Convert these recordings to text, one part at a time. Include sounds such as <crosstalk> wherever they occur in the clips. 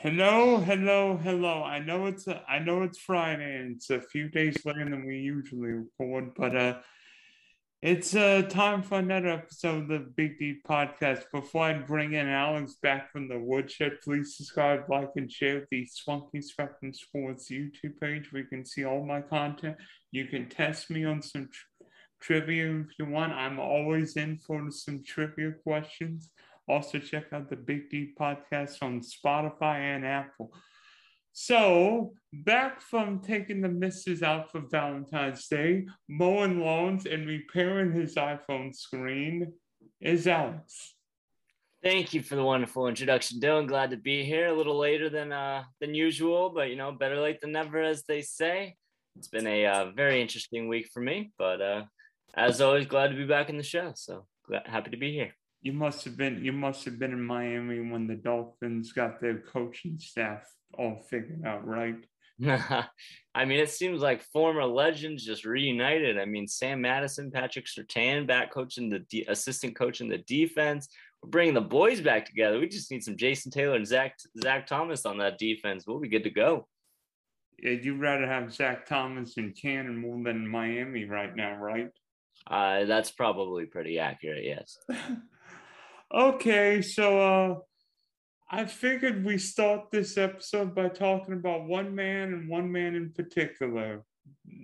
Hello, hello, hello. I know it's a, I know it's Friday and it's a few days later than we usually record, but uh, it's uh time for another episode of the Big D podcast. Before I bring in Alex back from the woodshed, please subscribe, like, and share the Swanky Spectrum Sports YouTube page where you can see all my content. You can test me on some tr- trivia if you want. I'm always in for some trivia questions. Also, check out the Big D podcast on Spotify and Apple. So, back from taking the missus out for Valentine's Day, mowing lawns, and repairing his iPhone screen is Alex. Thank you for the wonderful introduction, Dylan. Glad to be here. A little later than uh, than usual, but you know, better late than never, as they say. It's been a uh, very interesting week for me, but uh, as always, glad to be back in the show. So glad, happy to be here. You must have been you must have been in Miami when the Dolphins got their coaching staff all figured out, right? <laughs> I mean, it seems like former legends just reunited. I mean, Sam Madison, Patrick Surtain back coaching the de- assistant coaching the defense. We're bringing the boys back together. We just need some Jason Taylor and Zach Zach Thomas on that defense. We'll be good to go. Yeah, you'd rather have Zach Thomas and Canton more than Miami right now, right? Uh, that's probably pretty accurate. Yes. <laughs> okay, so uh, I figured we start this episode by talking about one man and one man in particular.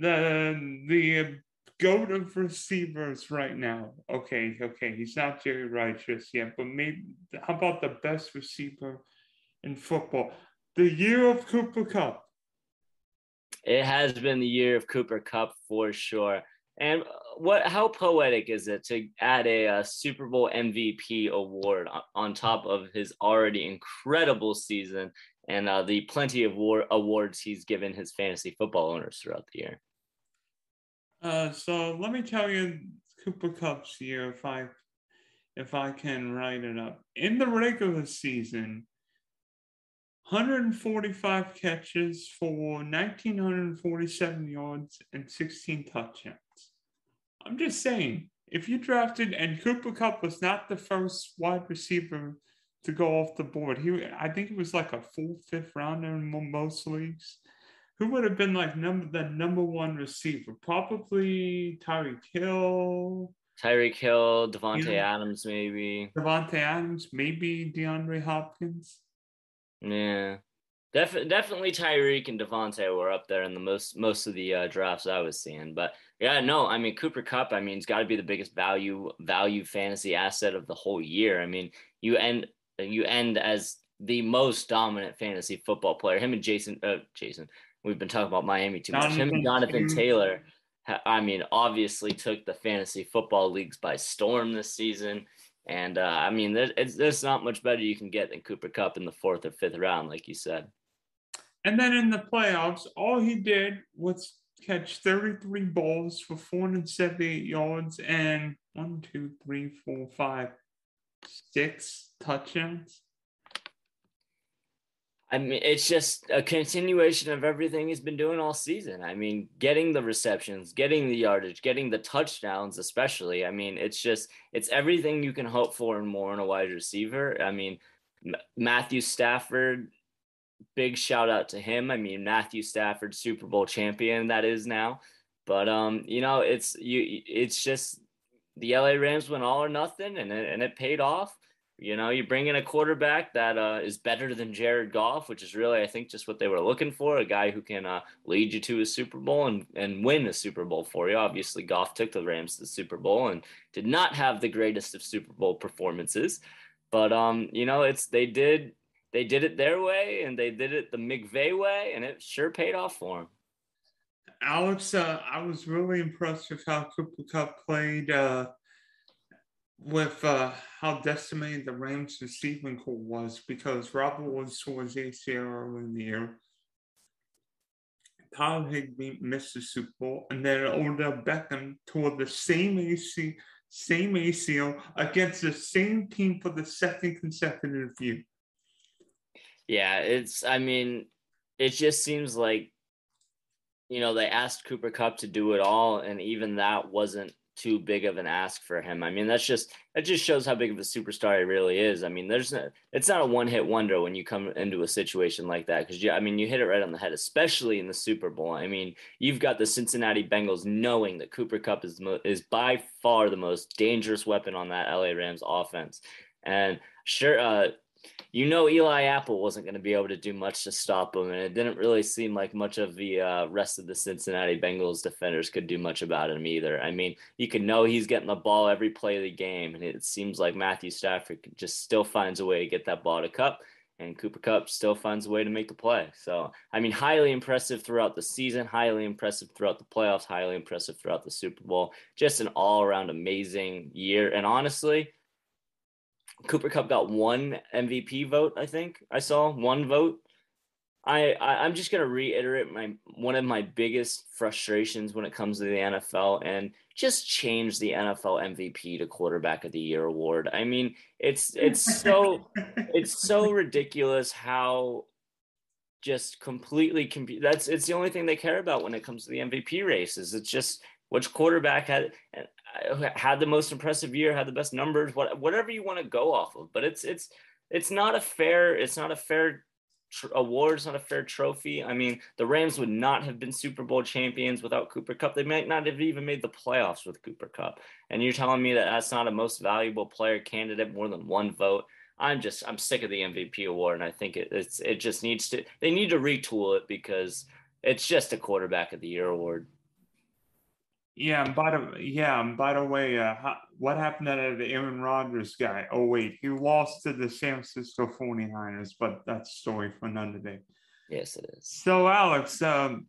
The the goat of receivers right now. Okay, okay, he's not Jerry Righteous yet, but maybe how about the best receiver in football? The year of Cooper Kupp. It has been the year of Cooper Kupp for sure. And what? How poetic is it to add a, a Super Bowl MVP award on top of his already incredible season and uh, the plenty of war- awards he's given his fantasy football owners throughout the year? Uh, so let me tell you Cooper Kupp's year if I if I can write it up. In the regular season, 145 catches for 1947 yards and 16 touchdowns. I'm just saying, if you drafted and Cooper Kupp was not the first wide receiver to go off the board, he I think it was like a full fifth rounder in most leagues. Who would have been like number the number one receiver? Probably Tyreek Hill. Tyreek Hill, Davante Adams, maybe. Davante Adams, maybe DeAndre Hopkins. Yeah. Def- definitely Tyreek and Davante were up there in the most most of the uh, drafts I was seeing. But yeah, no, I mean Cooper Kupp, I mean, it's got to be the biggest value value fantasy asset of the whole year. I mean, you end you end as the most dominant fantasy football player. Him and Jason, uh, Jason, we've been talking about Miami too much. Him and Jonathan Taylor, I mean, obviously took the fantasy football leagues by storm this season. And uh, I mean, there's, there's not much better you can get than Cooper Kupp in the fourth or fifth round, like you said. And then in the playoffs, all he did was catch 33 balls for 478 yards and one, two, three, four, five, six touchdowns. I mean, it's just a continuation of everything he's been doing all season. I mean, getting the receptions, getting the yardage, getting the touchdowns, especially. I mean, it's just, it's everything you can hope for and more in a wide receiver. I mean, Matthew Stafford big shout out to him. I mean, Matthew Stafford, Super Bowl champion, that is now. But um, you know, it's you. It's just the LA Rams went all or nothing, and it, and it paid off. You know, you bring in a quarterback that uh, is better than Jared Goff, which is really, I think, just what they were looking for. A guy who can uh, lead you to a Super Bowl and, and win a Super Bowl for you. Obviously, Goff took the Rams to the Super Bowl and did not have the greatest of Super Bowl performances. But um, you know, it's they did they did it their way and they did it the McVay way, and it sure paid off for them. Alex, uh, I was really impressed with how Cooper Kupp played uh, with uh, how decimated the Rams receiving core was because Robert Woods tore his ACL early in the year. Tyler Higbee missed the Super Bowl, and then Odell Beckham tore the same AC, same ACL against the same team for the second consecutive year. Yeah, it's I mean, it just seems like you know, they asked Cooper Kupp to do it all, and even that wasn't too big of an ask for him. I mean, that's just that just shows how big of a superstar he really is. I mean, there's no, it's not a one hit wonder when you come into a situation like that because I mean, you hit it right on the head, especially in the Super Bowl. I mean, you've got the Cincinnati Bengals knowing that Cooper Kupp is is by far the most dangerous weapon on that LA Rams offense, and sure, uh, you know Eli Apple wasn't going to be able to do much to stop him, and it didn't really seem like much of the uh, rest of the Cincinnati Bengals defenders could do much about him either. I mean, you can know he's getting the ball every play of the game, and it seems like Matthew Stafford just still finds a way to get that ball to Kupp, and Cooper Kupp still finds a way to make the play. So, I mean, highly impressive throughout the season, highly impressive throughout the playoffs, highly impressive throughout the Super Bowl. Just an all around amazing year, and honestly Cooper Kupp got one MVP vote. I think I saw one vote. I, I am just gonna reiterate my one of my biggest frustrations when it comes to the NFL and just change the NFL MVP to quarterback of the year award. I mean, it's it's so <laughs> it's so ridiculous how just completely comp- that's it's the only thing they care about when it comes to the MVP races. It's just which quarterback had had the most impressive year, had the best numbers, what, whatever you want to go off of. But it's it's it's not a fair it's not a fair tr- award. It's not a fair trophy. I mean, the Rams would not have been Super Bowl champions without Cooper Kupp. They might not have even made the playoffs with Cooper Kupp. And you're telling me that that's not a most valuable player candidate, more than one vote. I'm just I'm sick of the MVP award, and I think it, it's it just needs to they need to retool it because it's just a quarterback of the year award. Yeah, and by the yeah, and by the way, uh, what happened to the Aaron Rodgers guy? Oh wait, he lost to the San Francisco 49ers, but that's a story for another day. Yes, it is. So Alex, um,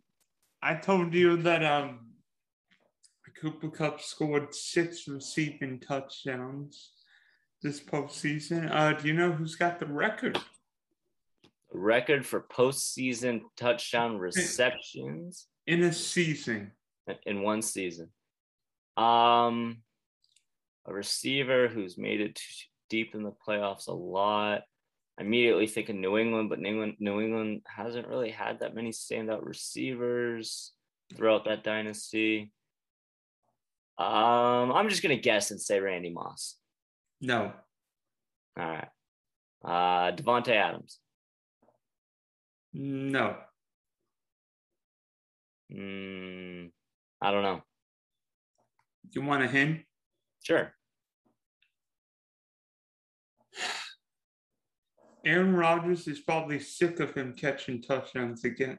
I told you that um, Cooper Kupp scored six receiving touchdowns this postseason. Uh, do you know who's got the record? Record for postseason touchdown receptions in a season in one season. Um, a receiver who's made it deep in the playoffs a lot. I immediately think of New England, but New England, New England hasn't really had that many standout receivers throughout that dynasty. Um, I'm just gonna guess and say Randy Moss. No. All right. Uh, Davante Adams. No. Hmm. I don't know. You want a hint? Sure. Aaron Rodgers is probably sick of him catching touchdowns again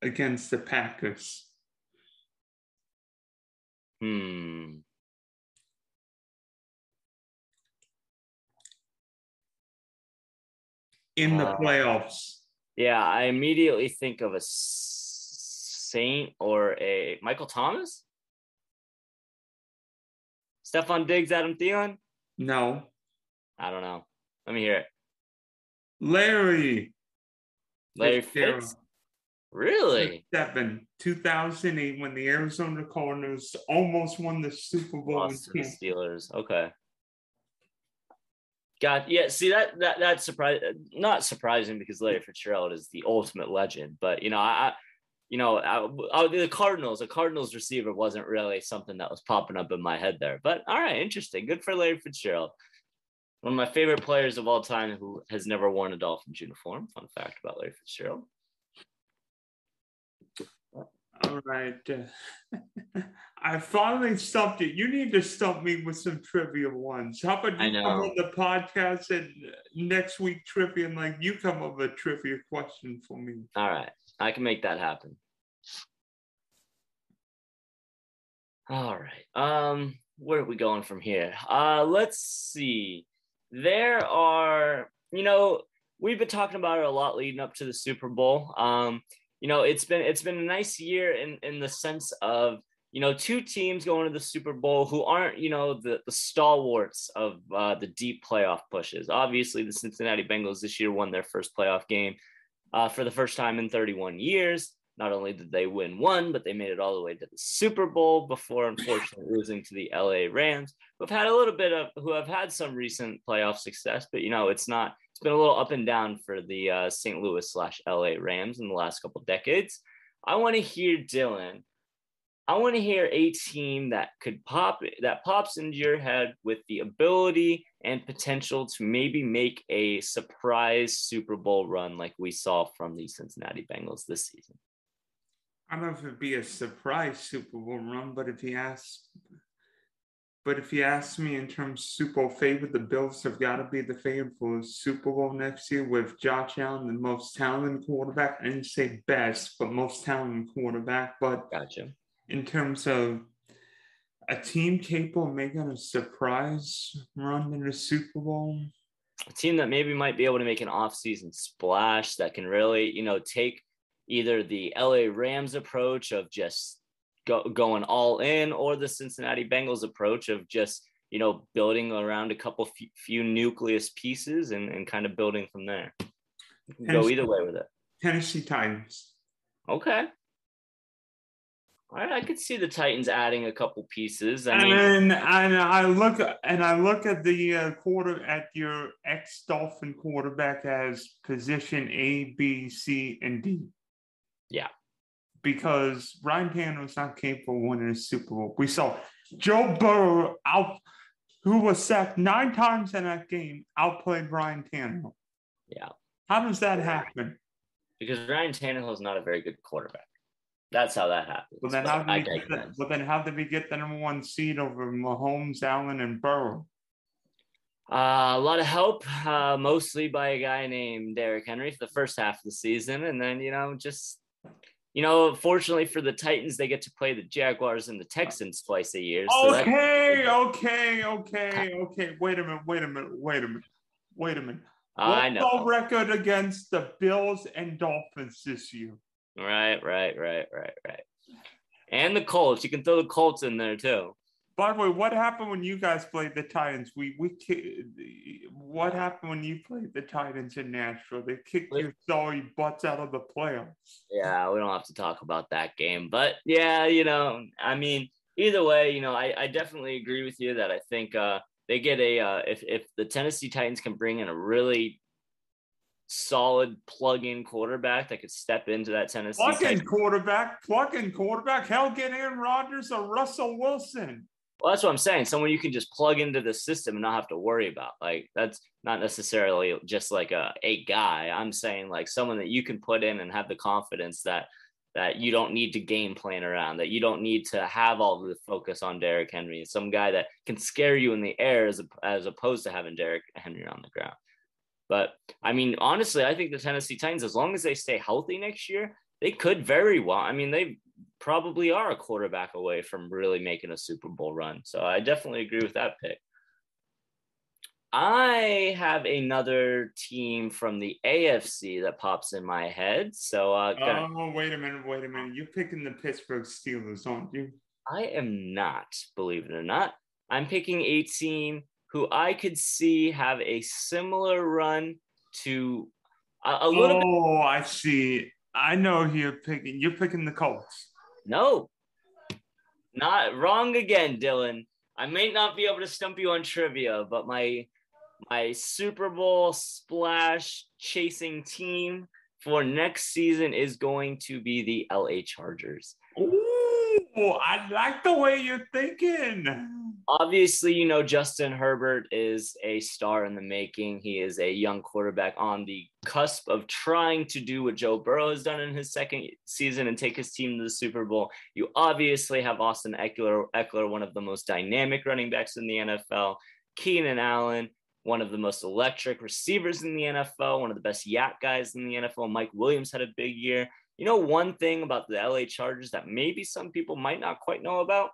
against the Packers. Hmm. In the uh, playoffs. Yeah, I immediately think of a Saint or a Michael Thomas? Stefon Diggs, Adam Thielen? No. I don't know. Let me hear it. Larry. Larry Fitz? Really? Seven, 2008, when the Arizona Cardinals almost won the Super Bowl. Lost the Steelers. Okay. God, yeah. See that that that's surprise, not surprising because Larry Fitzgerald is the ultimate legend. But you know, I you know, I, I, the Cardinals, a Cardinals receiver wasn't really something that was popping up in my head there. But all right, interesting. Good for Larry Fitzgerald. One of my favorite players of all time who has never worn a Dolphins uniform. Fun fact about Larry Fitzgerald. All right. Uh, <laughs> I finally stumped it. You need to stump me with some trivia ones. How about you come on the podcast and next week trivia and like you come up with a trivia question for me. All right. I can make that happen. All right. Um, where are we going from here? Uh, let's see. There are, you know, we've been talking about it a lot leading up to the Super Bowl. Um, you know, it's been it's been a nice year in in the sense of you know two teams going to the Super Bowl who aren't you know the the stalwarts of uh, the deep playoff pushes. Obviously, the Cincinnati Bengals this year won their first playoff game uh, for the first time in 31 years. Not only did they win one, but they made it all the way to the Super Bowl before, unfortunately, losing to the LA Rams, who've had a little bit of, who have had some recent playoff success, but you know, it's not, it's been a little up and down for the uh, St. Louis slash LA Rams in the last couple decades. I want to hear Dylan. I want to hear a team that could pop that pops into your head with the ability and potential to maybe make a surprise Super Bowl run like we saw from the Cincinnati Bengals this season. I don't know if it'd be a surprise Super Bowl run, but if you ask, but if you ask me in terms of Super Bowl favorite, the Bills have got to be the favorite for Super Bowl next year with Josh Allen, the most talented quarterback. I didn't say best, but most talented quarterback. But gotcha in terms of a team capable of making a surprise run in the Super Bowl? A team that maybe might be able to make an offseason splash that can really, you know, take either the LA Rams approach of just go, going all in or the Cincinnati Bengals approach of just, you know, building around a couple few, few nucleus pieces and, and kind of building from there. Go either way with it. Tennessee Titans. Okay. I, I could see the Titans adding a couple pieces. I and, mean, and I look and I look at the uh, quarter at your ex Dolphin quarterback as position A, B, C, and D. Yeah, because Ryan Tannehill was not capable of winning a Super Bowl. We saw Joe Burrow out, who was sacked nine times in that game, outplayed Ryan Tannehill. Yeah, how does that happen? Because Ryan Tannehill is not a very good quarterback. That's how that happens. But then how did we get the, well, then how did we get the number one seed over Mahomes, Allen, and Burrow? Uh, a lot of help, uh, mostly by a guy named Derrick Henry for the first half of the season, and then you know just you know, fortunately for the Titans, they get to play the Jaguars and the Texans twice a year. So okay, <laughs> okay, okay, okay. Wait a minute, wait a minute, wait a minute, wait a minute. What's I know. record against the Bills and Dolphins this year? Right, right, right, right, right. And the Colts. You can throw the Colts in there too. By the way, what happened when you guys played the Titans? We we what happened when you played the Titans in Nashville? They kicked your sorry butts out of the playoffs. Yeah, we don't have to talk about that game, but yeah, you know, I mean, either way, you know, I, I definitely agree with you that I think uh, they get a uh, if if the Tennessee Titans can bring in a really solid plug-in quarterback that could step into that Tennessee. Plug-in quarterback, plug-in quarterback. Hell, get Aaron Rodgers or Russell Wilson. Well, that's what I'm saying. Someone you can just plug into the system and not have to worry about. Like that's not necessarily just like a a guy. I'm saying like someone that you can put in and have the confidence that that you don't need to game plan around, that you don't need to have all the focus on Derrick Henry. Some guy that can scare you in the air as, as opposed to having Derrick Henry on the ground. But I mean, honestly, I think the Tennessee Titans, as long as they stay healthy next year, they could very well. I mean, they probably are a quarterback away from really making a Super Bowl run. So I definitely agree with that pick. I have another team from the AFC that pops in my head. So, uh, gonna... oh, wait a minute, wait a minute. You're picking the Pittsburgh Steelers, aren't you? I am not, believe it or not. I'm picking a team who I could see have a similar run to a, a little. Oh, bit- I see. I know who you're picking. You're picking the Colts. No, not wrong again, Dylan. I may not be able to stump you on trivia, but my my Super Bowl splash chasing team for next season is going to be the LA Chargers. I like the way you're thinking obviously, you know, Justin Herbert is a star in the making. He is a young quarterback on the cusp of trying to do what Joe Burrow has done in his second season and take his team to the Super Bowl. You obviously have Austin Ekeler, Ekeler one of the most dynamic running backs in the NFL. Keenan Allen, one of the most electric receivers in the NFL, one of the best YAC guys in the NFL. Mike Williams had a big year. You know, one thing about the LA Chargers that maybe some people might not quite know about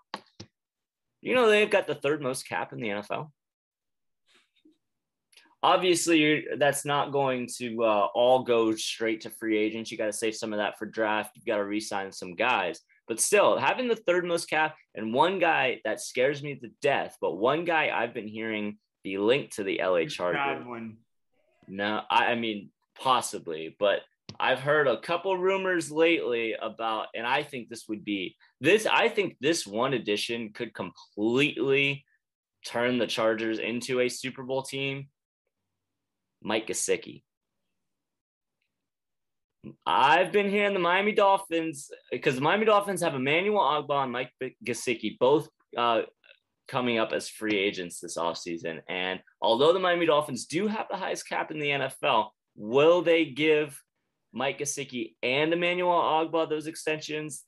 you know they've got the third most cap in the NFL. Obviously, that's not going to uh, all go straight to free agents. You got to save some of that for draft. You've got to re-sign some guys. But still, having the third most cap and one guy that scares me to death, but one guy I've been hearing be linked to the LA Chargers. No, I, I mean possibly, but I've heard a couple rumors lately about, and I think this would be this. I think this one addition could completely turn the Chargers into a Super Bowl team. Mike Gesicki. I've been hearing the Miami Dolphins because the Miami Dolphins have Emmanuel Ogbah and Mike Gesicki both uh, coming up as free agents this offseason. And although the Miami Dolphins do have the highest cap in the NFL, will they give Mike Gesicki and Emmanuel Ogbah those extensions?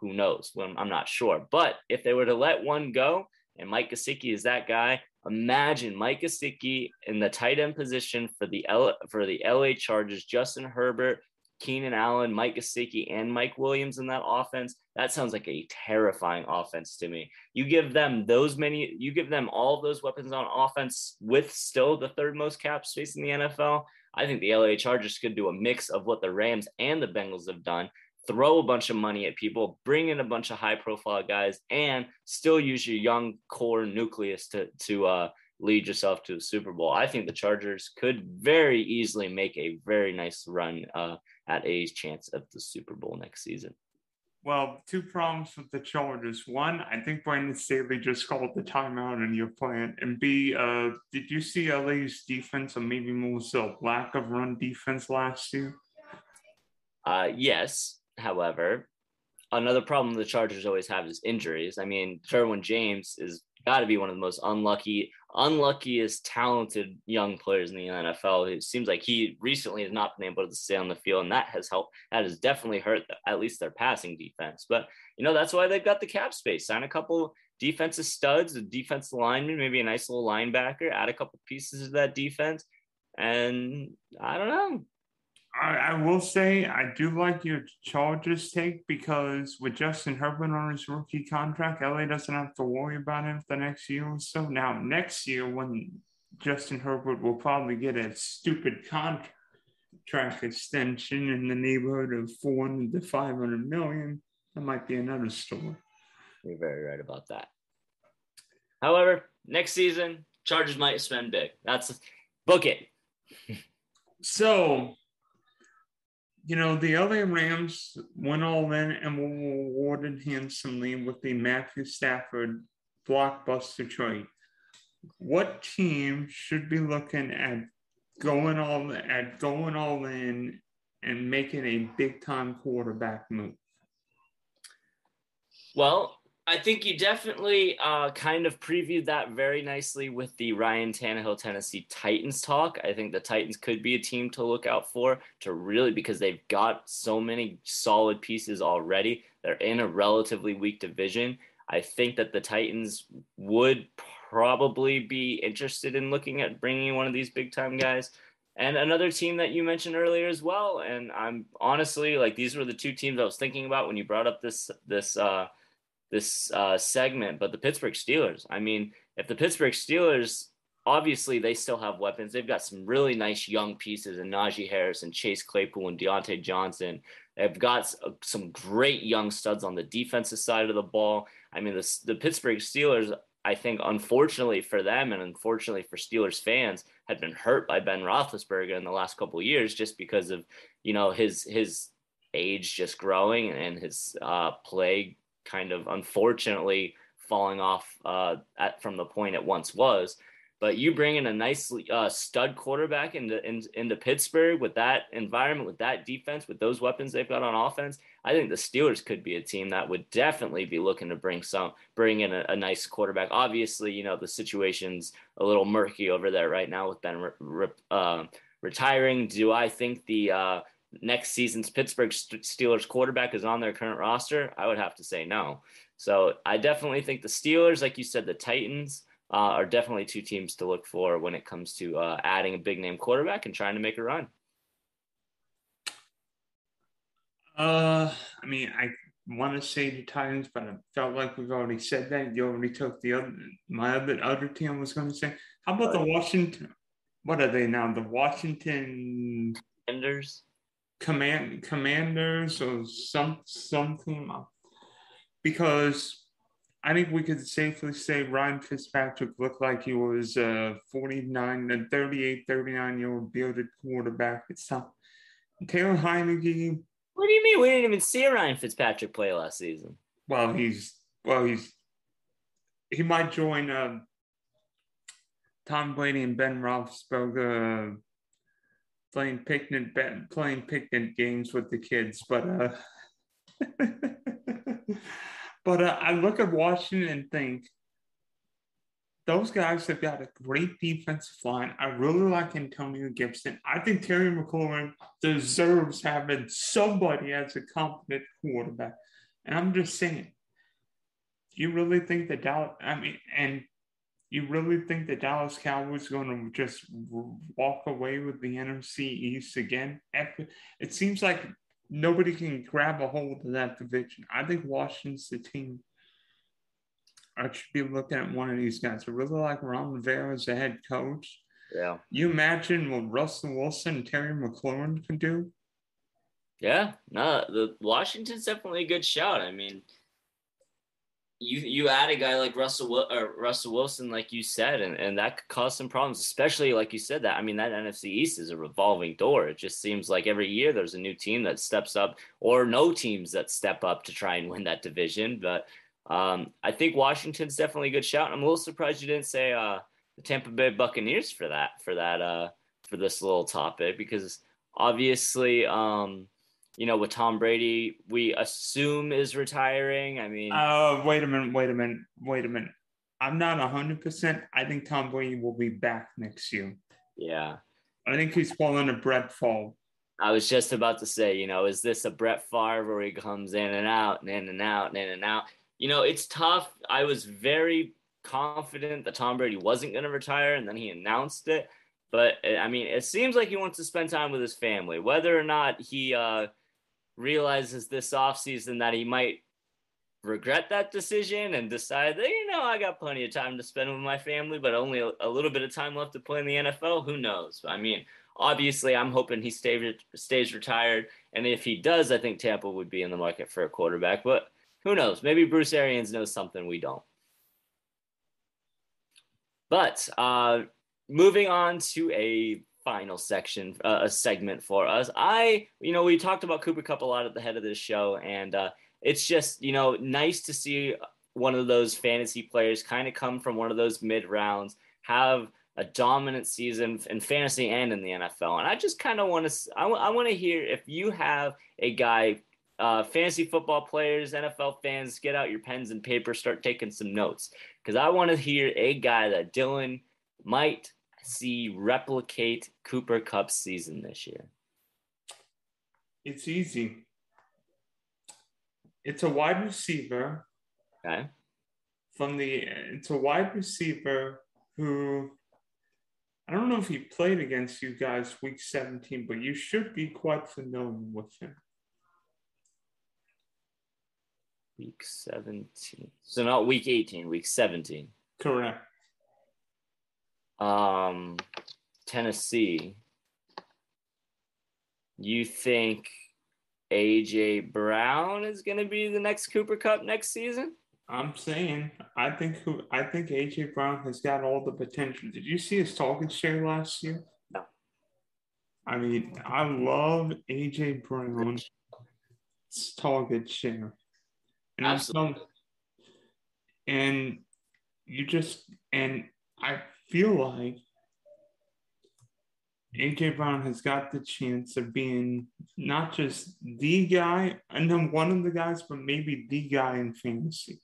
Who knows? Well, I'm not sure. But if they were to let one go, and Mike Gesicki is that guy, imagine Mike Gesicki in the tight end position for the L- for the LA Chargers, Justin Herbert, Keenan Allen, Mike Gesicki, and Mike Williams in that offense. That sounds like a terrifying offense to me. You give them those many, you give them all those weapons on offense with still the third most cap space in the NFL. I think the LA Chargers could do a mix of what the Rams and the Bengals have done throw a bunch of money at people, bring in a bunch of high profile guys, and still use your young core nucleus to to uh, lead yourself to a Super Bowl. I think the Chargers could very easily make a very nice run uh, at A's chance of the Super Bowl next season. Well, two problems with the Chargers. One, I think Brandon Staley just called the timeout in your plan. And B, uh, did you see LA's defense or maybe more so lack of run defense last year? Uh, yes, However, another problem the Chargers always have is injuries. I mean, Derwin James is got to be one of the most unlucky, unluckiest, talented young players in the NFL. It seems like he recently has not been able to stay on the field, and that has helped. That has definitely hurt at least their passing defense. But you know, that's why they've got the cap space. Sign a couple defensive studs, a defensive lineman, maybe a nice little linebacker. Add a couple pieces of that defense, and I don't know. I, I, will say I do like your Chargers take because with Justin Herbert on his rookie contract, LA doesn't have to worry about him for the next year or so. Now, next year, when Justin Herbert will probably get a stupid contract extension in the neighborhood of 400 to 500 million, that might be another story. You're very right about that. However, next season, Chargers might spend big. That's book it. so you know, the LA Rams went all in and were rewarded handsomely with the Matthew Stafford blockbuster trade. What team should be looking at going all at going all in and making a big time quarterback move? Well, I think you definitely uh, kind of previewed that very nicely with the Ryan Tannehill Tennessee Titans talk. I think the Titans could be a team to look out for to really because they've got so many solid pieces already. They're in a relatively weak division. I think that the Titans would probably be interested in looking at bringing one of these big time guys. And another team that you mentioned earlier as well. And I'm honestly like these were the two teams I was thinking about when you brought up this this uh, this uh, segment, but the Pittsburgh Steelers. I mean, if the Pittsburgh Steelers, obviously they still have weapons. They've got some really nice young pieces in Najee Harris and Chase Claypool and Diontae Johnson. They've got uh, some great young studs on the defensive side of the ball. I mean, the, the Pittsburgh Steelers, I think, unfortunately for them and unfortunately for Steelers fans, had been hurt by Ben Roethlisberger in the last couple of years just because of, you know, his his age just growing and his uh, play kind of unfortunately falling off uh, at, from the point it once was. But you bring in a nice uh, stud quarterback into, in, into Pittsburgh with that environment, with that defense, with those weapons they've got on offense. I think the Steelers could be a team that would definitely be looking to bring some, bring in a, a nice quarterback. Obviously, you know the situation's a little murky over there right now with Ben uh, retiring. Do I think the uh, next season's Pittsburgh Steelers quarterback is on their current roster, I would have to say no. So I definitely think the Steelers, like you said, the Titans uh, are definitely two teams to look for when it comes to uh, adding a big name quarterback and trying to make a run. Uh, I mean, I want to say the Titans, but I felt like we've already said that. You already took the other. My other other team was going to say. How about the Washington? What are they now? The Washington. Enders command commanders or some something because I think we could safely say Ryan Fitzpatrick looked like he was a 49 and 38, 39 year old bearded quarterback. It's not Taylor Heinicke. What do you mean? We didn't even see Ryan Fitzpatrick play last season. Well, he's well, he's he might join uh, Tom Brady and Ben Roethlisberger playing picnic playing picnic games with the kids, but uh, <laughs> but uh, I look at Washington and think those guys have got a great defensive line. I really like Antonio Gibson. I think Terry McLaurin deserves having somebody as a competent quarterback. And I'm just saying, you really think that Dallas, I mean, and you really think the Dallas Cowboys are going to just walk away with the NFC East again? It seems like nobody can grab a hold of that division. I think Washington's the team. I should be looking at one of these guys. I really like Ron Rivera as a head coach. Yeah. You imagine what Russell Wilson and Terry McLaurin can do? Yeah, no, the Washington's definitely a good shout. I mean, you you add a guy like Russell or Russell Wilson, like you said, and, and that could cause some problems, especially like you said that. I mean, that NFC East is a revolving door. It just seems like every year there's a new team that steps up, or no teams that step up to try and win that division. But um, I think Washington's definitely a good shout. I'm a little surprised you didn't say uh, the Tampa Bay Buccaneers for that for that uh, for this little topic because obviously. Um, you know, with Tom Brady, we assume is retiring. I mean, uh, wait a minute, wait a minute, wait a minute. I'm not hundred percent. I think Tom Brady will be back next year. Yeah, I think he's falling a Brett Favre. I was just about to say, you know, is this a Brett Favre where he comes in and out and in and out and in and out? You know, it's tough. I was very confident that Tom Brady wasn't going to retire, and then he announced it. But I mean, it seems like he wants to spend time with his family, whether or not he. Uh, realizes this offseason that he might regret that decision and decide that, you know, I got plenty of time to spend with my family, but only a, little bit of time left to play in the NFL. Who knows? I mean, obviously, I'm hoping he stays, stays retired. And if he does, I think Tampa would be in the market for a quarterback. But who knows? Maybe Bruce Arians knows something we don't. But uh, moving on to a final section, uh, a segment for us. I, you know, we talked about Cooper Kupp a lot at the head of this show, and uh, it's just, you know, nice to see one of those fantasy players kind of come from one of those mid rounds, have a dominant season in fantasy and in the NFL. And I just kind of want to, I, w- I want to hear if you have a guy, uh, fantasy football players, NFL fans, get out your pens and paper, start taking some notes. Because I want to hear a guy that Dylan might see replicate Cooper Kupp's season this year? It's easy. It's a wide receiver. Okay. From the it's a wide receiver who I don't know if he played against you guys week 17, but you should be quite familiar with him. Week 17. So not week 18, week 17. Correct um, Tennessee, you think AJ Brown is going to be the next Cooper Kupp next season? I'm saying I think who I think AJ Brown has got all the potential. Did you see his target share last year? No. I mean, I love AJ Brown's target share. And Absolutely. and you just and I feel like AJ Brown has got the chance of being not just the guy, and then one of the guys, but maybe the guy in fantasy.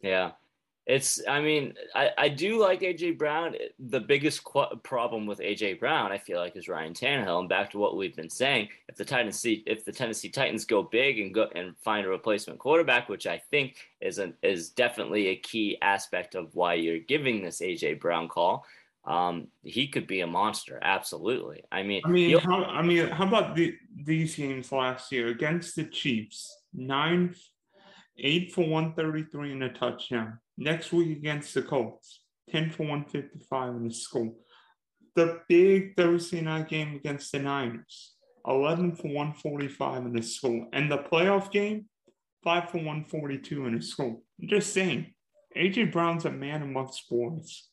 Yeah. It's, I mean, I, I do like AJ Brown. The biggest qu- problem with AJ Brown, I feel like, is Ryan Tannehill. And back to what we've been saying, if the Tennessee, if the Tennessee Titans go big and go and find a replacement quarterback, which I think is a, is definitely a key aspect of why you're giving this AJ Brown call, um, he could be a monster. Absolutely. I mean, I mean, how, I mean, how about the, these games last year against the Chiefs? Nine, eight for one thirty three and a touchdown Next week against the Colts, 10 for 155 in the score. The big Thursday night game against the Niners, 11 for 145 in the score. And the playoff game, 5 for 142 in the score. I'm just saying, AJ Brown's a man amongst boys.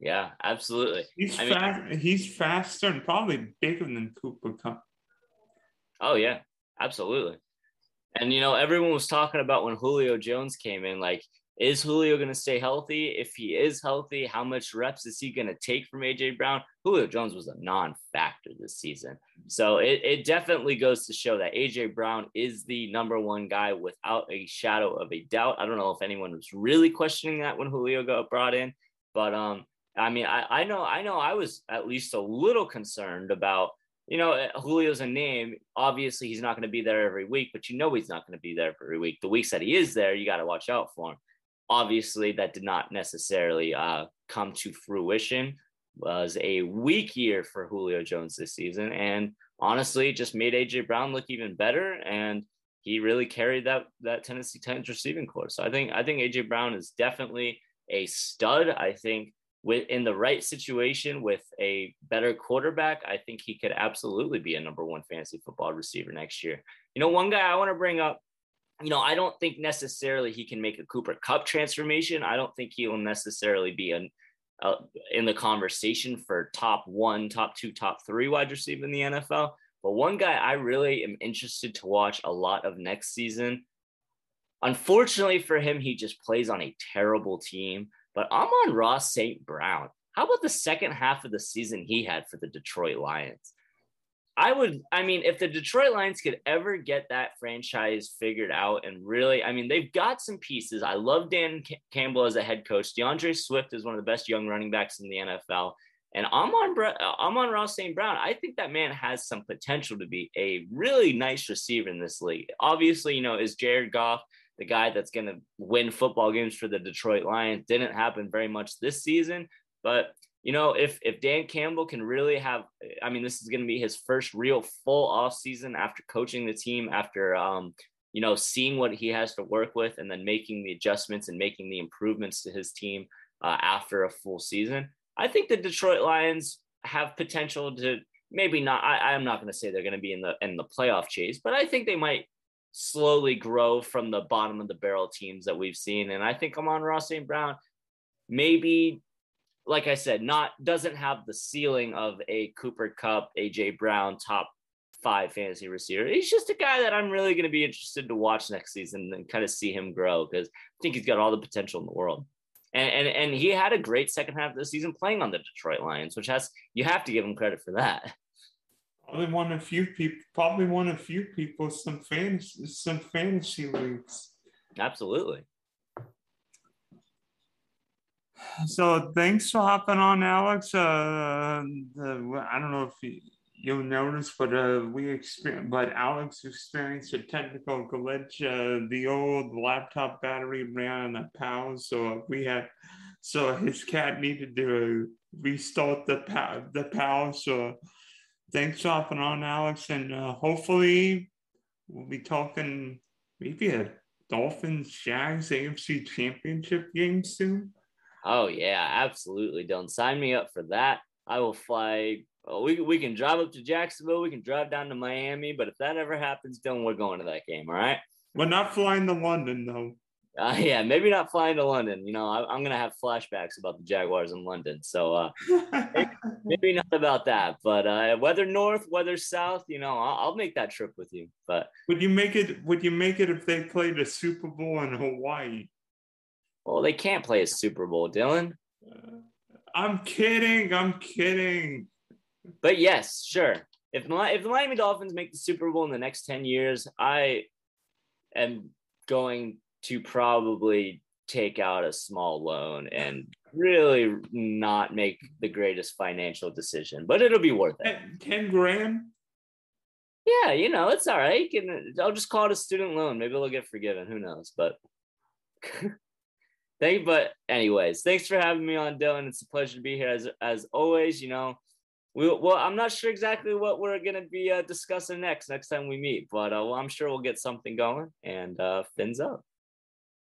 Yeah, absolutely. He's I fast, mean, he's faster and probably bigger than Cooper Kupp. Oh yeah, absolutely. And you know, everyone was talking about when Julio Jones came in, like is Julio going to stay healthy? If he is healthy, how much reps is he going to take from AJ Brown? Julio Jones was a non factor this season. So it, it definitely goes to show that AJ Brown is the number one guy without a shadow of a doubt. I don't know if anyone was really questioning that when Julio got brought in, but um, I mean, I, I know, I know I was at least a little concerned about you know, eh, Julio's a name. Obviously, he's not going to be there every week, but you know he's not going to be there every week. The weeks that he is there, you got to watch out for him. Obviously, that did not necessarily uh, come to fruition. Was a weak year for Julio Jones this season, and honestly, just made AJ Brown look even better. And he really carried that that Tennessee Titans receiving corps. So I think I think AJ Brown is definitely a stud. I think with in the right situation with a better quarterback, I think he could absolutely be a number one fantasy football receiver next year. You know, one guy I want to bring up you know, I don't think necessarily he can make a Cooper Kupp transformation. I don't think he will necessarily be an, uh, in the conversation for top one, top two, top three wide receiver in the NFL. But one guy I really am interested to watch a lot of next season. Unfortunately for him, he just plays on a terrible team. But Amon-Ra St. Brown. How about the second half of the season he had for the Detroit Lions? I would, I mean, if the Detroit Lions could ever get that franchise figured out and really, I mean, they've got some pieces. I love Dan Campbell as a head coach. DeAndre Swift is one of the best young running backs in the NFL. And Amon, uh, Amon-Ra St. Brown, I think that man has some potential to be a really nice receiver in this league. Obviously, you know, is Jared Goff the guy that's going to win football games for the Detroit Lions? Didn't happen very much this season, but you know, if if Dan Campbell can really have, I mean, this is going to be his first real full off season after coaching the team, after um, you know, seeing what he has to work with, and then making the adjustments and making the improvements to his team uh, after a full season. I think the Detroit Lions have potential to maybe not. I, I'm not going to say they're going to be in the in the playoff chase, but I think they might slowly grow from the bottom of the barrel teams that we've seen. And I think Amon-Ra St. Brown maybe like I said, not doesn't have the ceiling of a Cooper Kupp, AJ Brown, top five fantasy receiver. He's just a guy that I'm really going to be interested to watch next season and kind of see him grow because I think he's got all the potential in the world. And, and and he had a great second half of the season playing on the Detroit Lions, which has you have to give him credit for that. Probably one of few people. Probably one of a few people. Some fantasy, some fantasy leagues. Absolutely. So thanks for hopping on, Alex. Uh, the, I don't know if you, you'll notice, but uh, we experienced, but Alex experienced a technical glitch. Uh, the old laptop battery ran a power, so we had, so his cat needed to restart the power. The power. So thanks for hopping on, Alex, and uh, hopefully we'll be talking maybe a Dolphins Jags AFC Championship game soon. Oh yeah, absolutely. Don't sign me up for that. I will fly. Well, we we can drive up to Jacksonville. We can drive down to Miami. But if that ever happens, Dylan, we're going to that game. All right. We're not flying to London though. Uh, <laughs> yeah, maybe not flying to London. You know, I, am gonna have flashbacks about the Jaguars in London. So uh, maybe, <laughs> maybe, not about that. But uh, whether north, whether south, you know, I'll, I'll, make that trip with you. But would you make it? Would you make it if they played a Super Bowl in Hawaii? Well, they can't play a Super Bowl, Dylan. Uh, I'm kidding. I'm kidding. But yes, sure. If if the Miami Dolphins make the Super Bowl in the next 10 years, I am going to probably take out a small loan and really not make the greatest financial decision, but it'll be worth it. 10 grand? Yeah, you know, it's all right. I'll just call it a student loan. Maybe it'll get forgiven. Who knows? But <laughs> thank you, but anyways thanks for having me on dylan. It's a pleasure to be here as as always you know. We well i'm not sure exactly what we're to be uh, discussing next next time we meet but uh, well, i'm sure we'll get something going and uh fins up